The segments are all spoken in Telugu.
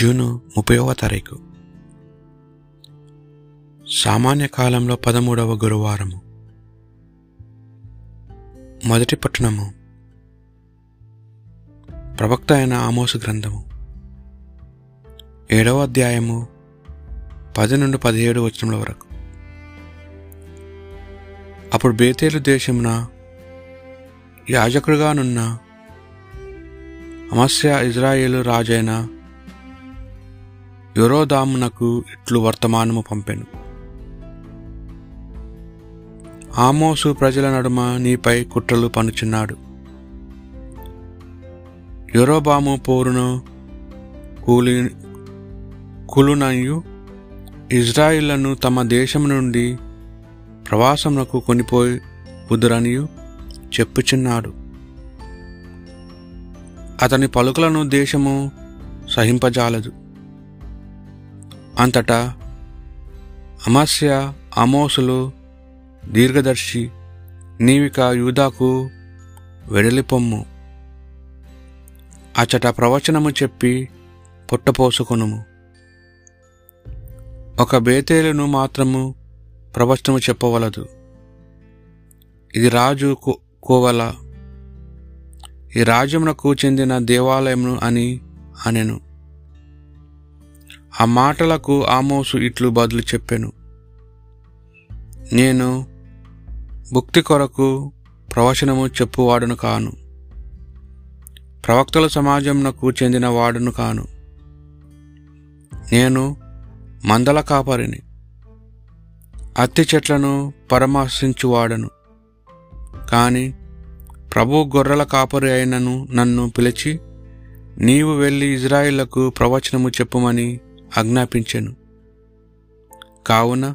జూను ముప్పైవ తారీఖు. సామాన్య కాలంలో పదమూడవ గురువారము. మొదటి పట్టణము. ప్రవక్త అయిన ఆమోసు గ్రంథము. ఏడవ అధ్యాయము పది నుండి పదిహేడు వచనముల వరకు. అప్పుడు బేతేలు దేశమున యాజకుడుగానున్న అమస్య ఇజ్రాయేలు రాజైన యురోదామునకు ఇట్లు వర్తమానము పంపెను. ఆమోసు ప్రజల నడుమ నీపై కుట్రలు పనుచున్నాడు. యురోబాము పోరును కూలి కులునయు ఇజ్రాయిళ్ళను తమ దేశం నుండి ప్రవాసమునకు కొనిపోయి కుదురనియు చెప్పుచున్నాడు. అతని పలుకులను దేశము సహింపజాలదు. అంతటా అమాస్య అమోసులు దీర్ఘదర్శి నీవిక యూదాకు వెడలిపొమ్ము. అచట ప్రవచనము చెప్పి పుట్టపోసుకొనుము. ఒక బేతేలును మాత్రము ప్రవచనము చెప్పవలదు. ఇది రాజు కోవల. ఈ రాజ్యమునకు చెందిన దేవాలయమును అని అనెను. ఆ మాటలకు ఆమోసు ఇట్లు బదులు చెప్పాను. నేను భుక్తి కొరకు ప్రవచనము చెప్పువాడును కాను. ప్రవక్తల సమాజంనకు చెందిన వాడును కాను. నేను మందల కాపరిని. అత్తి చెట్లను పరామర్శించువాడను. కానీ ప్రభు గొర్రెల కాపరి అయినను నన్ను పిలిచి నీవు వెళ్ళి ఇజ్రాయిళ్ళకు ప్రవచనము చెప్పుమని ఆజ్ఞాపించెను. కావున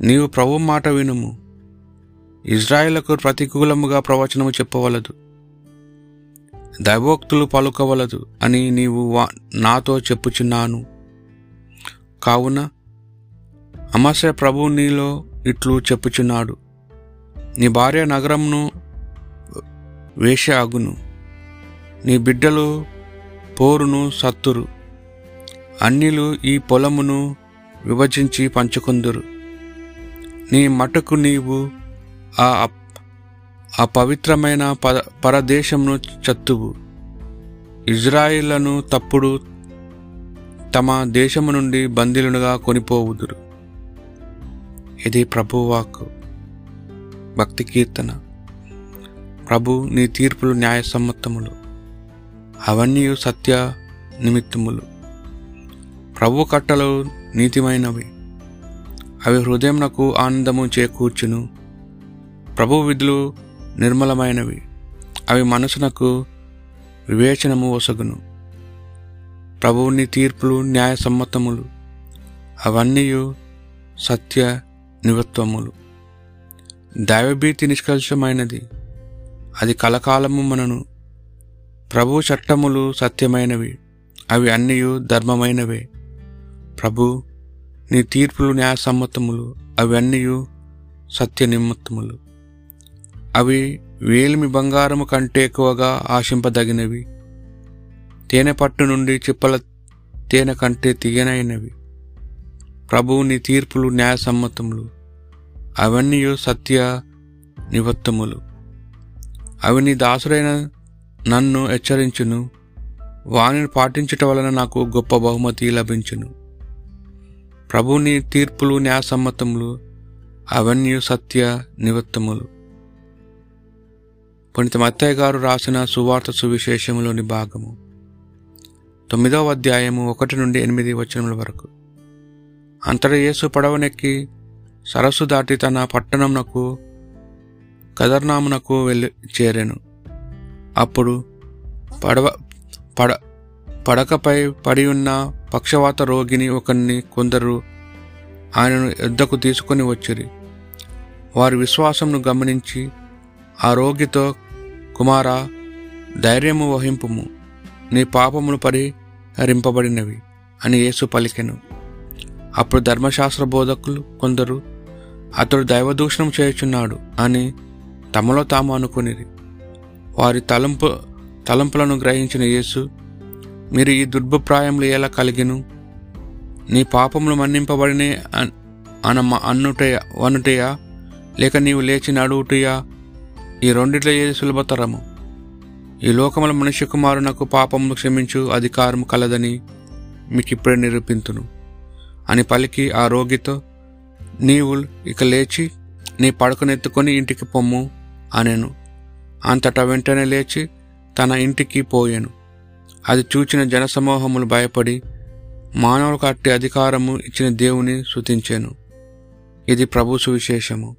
నీవు ప్రభు మాట వినుము. ఇజ్రాయిలకు ప్రతికూలముగా ప్రవచనము చెప్పవలదు. దైవోక్తులు పలుకవలదు అని నీవు వా- నాతో చెప్పుచున్నాను. కావున అమస్య ప్రభు నీలో ఇట్లు చెప్పుచున్నాడు. నీ భార్య నగరంను వేష అగును నీ బిడ్డలు పోరును సత్తురు. అన్యులు ఈ పొలమును విభజించి పంచుకుందురు. నీ మటుకు నీవు ఆ ఆ పవిత్రమైన పద పరదేశమును చత్తువు. ఇజ్రాయిలను తప్పుడు తమ దేశము నుండి బందీలుగా కొనిపోవుదురు. ఇది ప్రభువాక్ భక్తి కీర్తన. ప్రభు నీ తీర్పులు న్యాయసమ్మతములు. అవన్నీ సత్య నిమిత్తములు. ప్రభు కట్టలు నీతిమైనవి. అవి హృదయంనకు ఆనందము చేకూర్చును. ప్రభు విధులు నిర్మలమైనవి. అవి మనసునకు వివేచనము ఒసగును. ప్రభువుని తీర్పులు న్యాయసమ్మతములు అవన్నీ సత్య నివత్వములు. దైవభీతి నిష్కల్షమైనది అది కలకాలము మనను. ప్రభు చట్టములు సత్యమైనవి. అవి అన్నీ ధర్మమైనవే. ప్రభు నీ తీర్పులు న్యాయసమ్మతములు అవన్నీ సత్య నిమిత్తములు అవి వేలిమి బంగారము కంటే ఎక్కువగా ఆశింపదగినవి. తేనె పట్టు నుండి చిప్పల తేనె కంటే తీయనైనవి ప్రభువు నీ తీర్పులు న్యాయసమ్మతములు అవన్నీ సత్య నివత్తములు. అవి నీ దాసుడైన నన్ను హెచ్చరించును. వానిని పాటించటం వలన నాకు గొప్ప బహుమతి లభించును. ప్రభుని తీర్పులు న్యాయసమ్మతములు అవన్నీ సత్య నివత్తములు. పునిత మత్తయ్య గారు రాసిన సువార్త సువిశేషములోని భాగము. తొమ్మిదవ అధ్యాయము ఒకటి నుండి ఎనిమిది వచనముల వరకు. అంతటా యేసు పడవనెక్కి సరస్సు దాటి తన పట్టణమునకు కదర్నామునకు వెళ్ళి చేరాను. అప్పుడు పడవ పడ పడకపై పడి ఉన్న పక్షవాత రోగిని ఒకరిని కొందరు ఆయనను యుద్ధకు తీసుకొని వచ్చిరి. వారి విశ్వాసంను గమనించి ఆ రోగితో కుమారా ధైర్యము వహింపుము. నీ పాపములు పరిహరింపబడినవి అని యేసు పలికెను. అప్పుడు ధర్మశాస్త్ర బోధకులు కొందరు అతడు దైవదూషణం చేయుచున్నాడు అని తమలో తాము అనుకునిరి. వారి తలంపు తలంపులను గ్రహించిన యేసు మీరు ఈ దుర్భిప్రాయములు ఎలా కలిగిను? నీ పాపములు మన్నింపబడినే అన్- అనమ్మ అన్నుటయ వనుటయా లేక నీవు లేచి నడువుటయా? ఈ రెండిట్లో ఏది సులభతరము? ఈ లోకముల మనుష్య కుమారునకు పాపములు క్షమించు అధికారము కలదని మీకు ఇప్పుడే నిరూపింతును. అని పలికి ఆ రోగితో నీవు ఇక లేచి నీ పడకనెత్తుకొని ఇంటికి పొమ్ము అనెను. అంతటా వెంటనే లేచి తన ఇంటికి పోయాను. అది చూచిన జనసమూహములు భయపడి మానవులకు అట్టి అధికారము ఇచ్చిన దేవుని శుతించాను ఇది ప్రభు సువిశేషము.